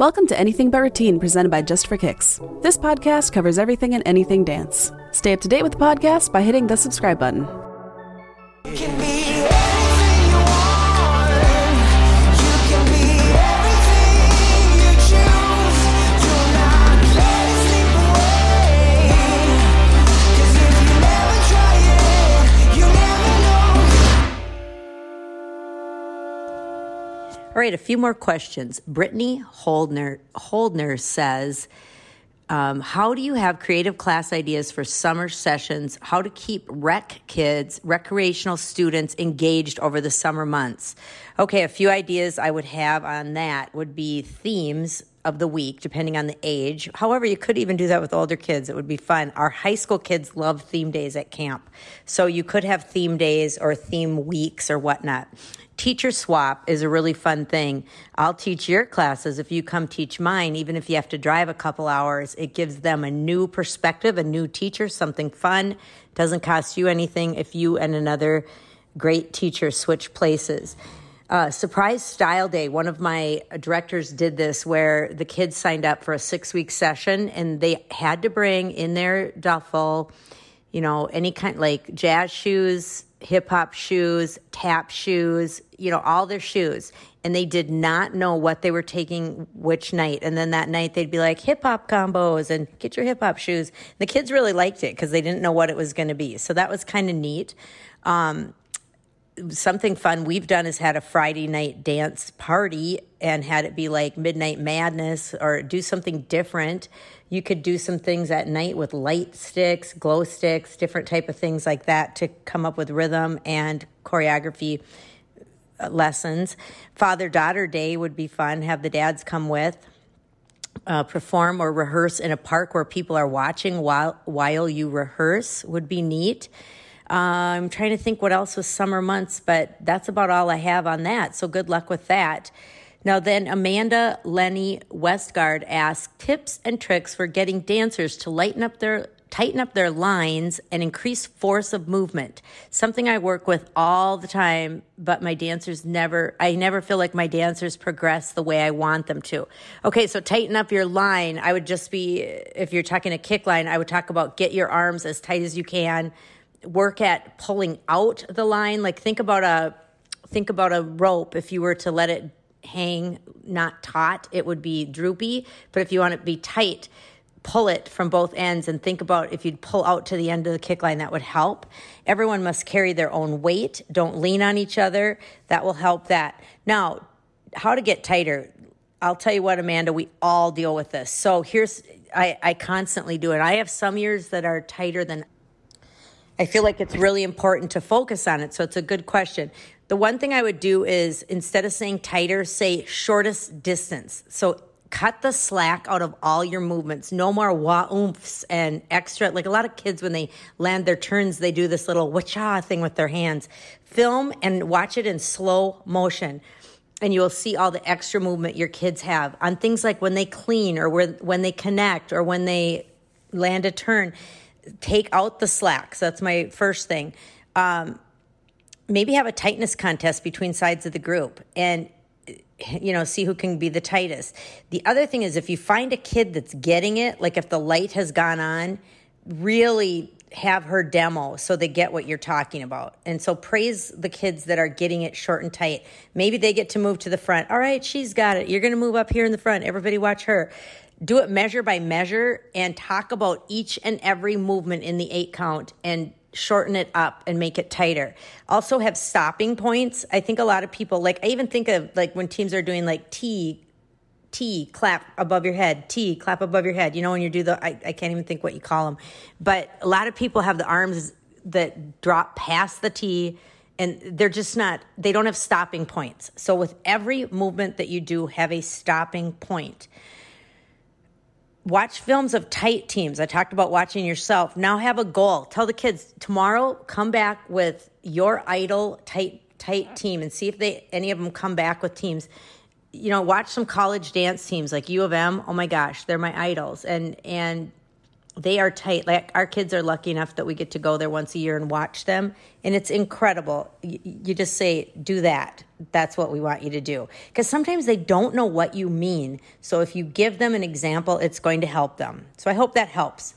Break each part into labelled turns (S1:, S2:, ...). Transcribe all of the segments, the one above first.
S1: Welcome to Anything But Routine presented by Just for Kicks. This podcast covers everything and anything dance. Stay up to date with the podcast by hitting the subscribe button.
S2: All right, a few more questions. Brittany Holdner Holdner says, um, "How do you have creative class ideas for summer sessions? How to keep rec kids, recreational students engaged over the summer months?" Okay, a few ideas I would have on that would be themes of the week, depending on the age. However, you could even do that with older kids. It would be fun. Our high school kids love theme days at camp, so you could have theme days or theme weeks or whatnot. Teacher swap is a really fun thing. I'll teach your classes if you come teach mine, even if you have to drive a couple hours. It gives them a new perspective, a new teacher, something fun. Doesn't cost you anything if you and another great teacher switch places. Uh, surprise style day. One of my directors did this where the kids signed up for a six week session and they had to bring in their duffel, you know, any kind like jazz shoes, hip hop shoes, tap shoes, you know, all their shoes. And they did not know what they were taking which night. And then that night they'd be like hip hop combos and get your hip hop shoes. And The kids really liked it because they didn't know what it was going to be. So that was kind of neat. Um, something fun we've done is had a Friday night dance party and had it be like midnight madness or do something different. You could do some things at night with light sticks, glow sticks, different type of things like that to come up with rhythm and choreography uh, lessons. Father daughter day would be fun. Have the dads come with. Uh, perform or rehearse in a park where people are watching while while you rehearse would be neat. Uh, I'm trying to think what else was summer months, but that's about all I have on that. So good luck with that. Now, then Amanda Lenny Westgard asked tips and tricks for getting dancers to lighten up their tighten up their lines and increase force of movement. Something I work with all the time, but my dancers never I never feel like my dancers progress the way I want them to. Okay, so tighten up your line. I would just be if you're talking a kick line, I would talk about get your arms as tight as you can work at pulling out the line. Like think about a think about a rope. If you were to let it hang not taut it would be droopy. But if you want it to be tight pull it from both ends and think about if you'd pull out to the end of the kick line that would help. Everyone must carry their own weight. Don't lean on each other. That will help that. Now how to get tighter? I'll tell you what, Amanda, we all deal with this. So here's, I, I constantly do it. I have some years that are tighter than I feel like it's really important to focus on it. So it's a good question. The one thing I would do is instead of saying tighter, say shortest distance. So cut the slack out of all your movements. No more wah oomphs and extra. Like a lot of kids, when they land their turns, they do this little wacha thing with their hands. Film and watch it in slow motion. And you'll see all the extra movement your kids have on things like when they clean or when they connect or when they land a turn take out the slacks. That's my first thing. Um, maybe have a tightness contest between sides of the group and you know see who can be the tightest. The other thing is if you find a kid that's getting it like if the light has gone on really have her demo so they get what you're talking about. And so praise the kids that are getting it short and tight. Maybe they get to move to the front. All right she's got it. You're going to move up here in the front. Everybody watch her do it measure by measure and talk about each and every movement in the eight count and shorten it up and make it tighter. Also have stopping points. I think a lot of people like I even think of like when teams are doing like T T clap above your head, T clap above your head. You know when you do the I, I can't even think what you call them. But a lot of people have the arms that drop past the T and they're just not they don't have stopping points. So with every movement that you do have a stopping point watch films of tight teams. I talked about watching yourself. Now have a goal. Tell the kids tomorrow come back with your idol tight tight team and see if they any of them come back with teams. You know, watch some college dance teams like U of M. Oh my gosh, they're my idols. And and they are tight. Like our kids are lucky enough that we get to go there once a year and watch them, and it's incredible. You, you just say, "Do that." That's what we want you to do. Because sometimes they don't know what you mean. So if you give them an example, it's going to help them. So I hope that helps.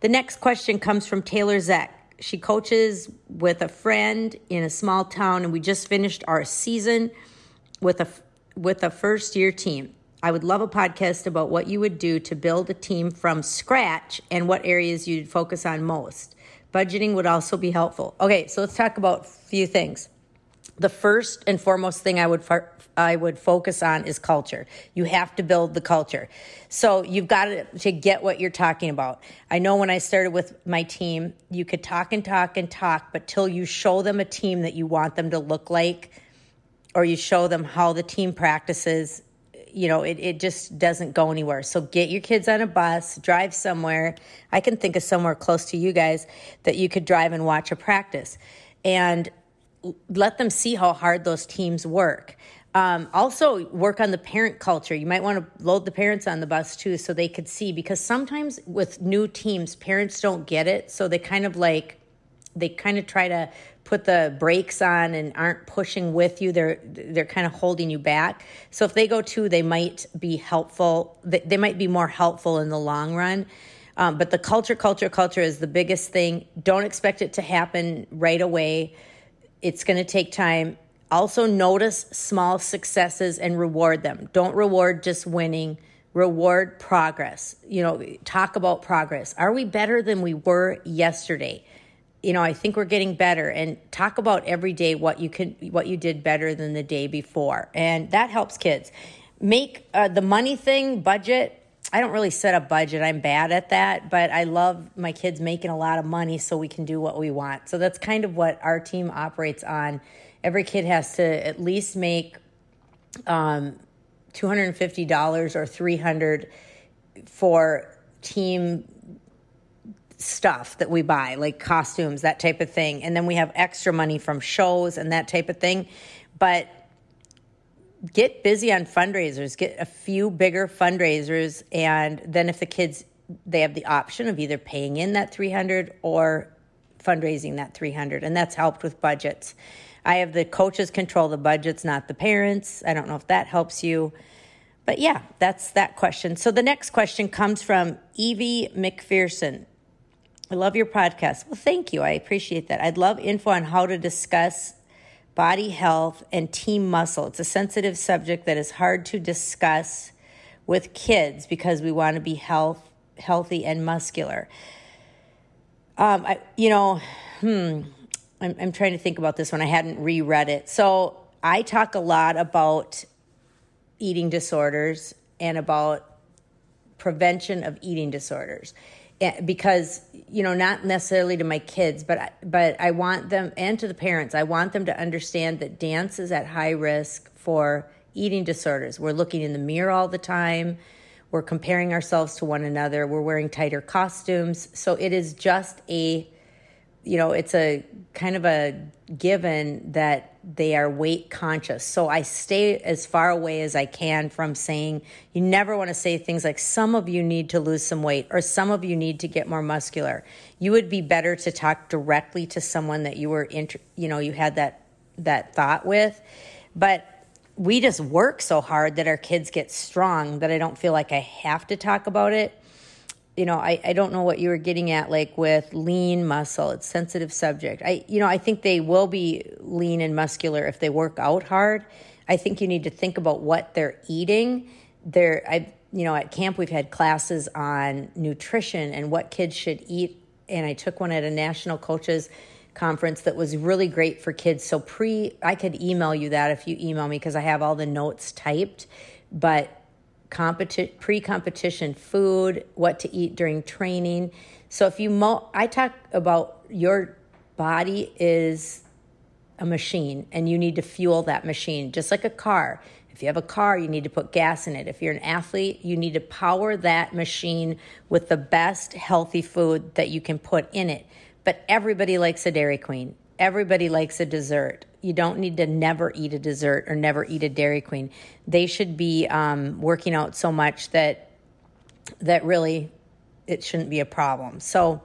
S2: The next question comes from Taylor Zeck. She coaches with a friend in a small town, and we just finished our season with a with a first year team. I would love a podcast about what you would do to build a team from scratch and what areas you'd focus on most. Budgeting would also be helpful. Okay, so let's talk about a few things. The first and foremost thing I would I would focus on is culture. You have to build the culture. So you've got to get what you're talking about. I know when I started with my team, you could talk and talk and talk, but till you show them a team that you want them to look like, or you show them how the team practices, you know, it, it just doesn't go anywhere. So get your kids on a bus, drive somewhere. I can think of somewhere close to you guys that you could drive and watch a practice. And let them see how hard those teams work. Um, also, work on the parent culture. You might want to load the parents on the bus too so they could see because sometimes with new teams, parents don't get it. So they kind of like, they kind of try to put the brakes on and aren't pushing with you. They're they're kind of holding you back. So if they go too, they might be helpful. They, they might be more helpful in the long run. Um, but the culture, culture, culture is the biggest thing. Don't expect it to happen right away. It's going to take time. Also, notice small successes and reward them. Don't reward just winning, reward progress. You know, talk about progress. Are we better than we were yesterday? You know, I think we're getting better and talk about every day what you can what you did better than the day before. And that helps kids. Make uh, the money thing budget I don't really set a budget. I'm bad at that, but I love my kids making a lot of money so we can do what we want. So that's kind of what our team operates on. Every kid has to at least make um, $250 or 300 for team stuff that we buy, like costumes, that type of thing. And then we have extra money from shows and that type of thing. But get busy on fundraisers, get a few bigger fundraisers, and then if the kids they have the option of either paying in that 300 or fundraising that 300 and that's helped with budgets. I have the coaches control the budgets, not the parents. I don't know if that helps you. But yeah, that's that question. So the next question comes from Evie McPherson. I love your podcast. Well, thank you. I appreciate that. I'd love info on how to discuss body health, and team muscle. It's a sensitive subject that is hard to discuss with kids because we want to be health, healthy and muscular. Um, I, you know, hmm, I'm, I'm trying to think about this one. I hadn't reread it. So I talk a lot about eating disorders and about prevention of eating disorders Eh, because you know not necessarily to my kids but I, but I want them and to the parents I want them to understand that dance is at high risk for eating disorders. We're looking in the mirror all the time. We're comparing ourselves to one another. We're wearing tighter costumes. So it is just a you know it's a kind of a given that they are weight conscious. So I stay as far away as I can from saying, you never want to say things like, some of you need to lose some weight or some of you need to get more muscular. You would be better to talk directly to someone that you were, inter- you know, you had that, that thought with. But we just work so hard that our kids get strong that I don't feel like I have to talk about it you know, I, I don't know what you were getting at, like with lean muscle. It's sensitive subject. I, you know, I think they will be lean and muscular if they work out hard. I think you need to think about what they're eating. They're, I, you know, at camp we've had classes on nutrition and what kids should eat, and I took one at a national coaches conference that was really great for kids. So pre, I could email you that if you email me because I have all the notes typed, but competi- pre-competition food, what to eat during training. So if you mo- I talk about your body is a machine and you need to fuel that machine just like a car. If you have a car, you need to put gas in it. If you're an athlete, you need to power that machine with the best healthy food that you can put in it. But everybody likes a Dairy Queen. Everybody likes a dessert. You don't need to never eat a dessert or never eat a Dairy Queen. They should be um, working out so much that that really it shouldn't be a problem. So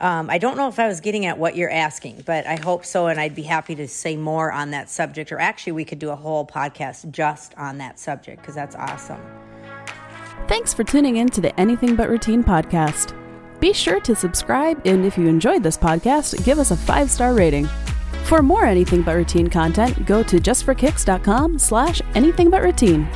S2: um, I don't know if I was getting at what you're asking, but I hope so. And I'd be happy to say more on that subject. Or actually, we could do a whole podcast just on that subject because that's awesome.
S1: Thanks for tuning in to the Anything But Routine podcast. Be sure to subscribe, and if you enjoyed this podcast, give us a five star rating. For more Anything But Routine content, go to justforkicks.com slash anything but routine.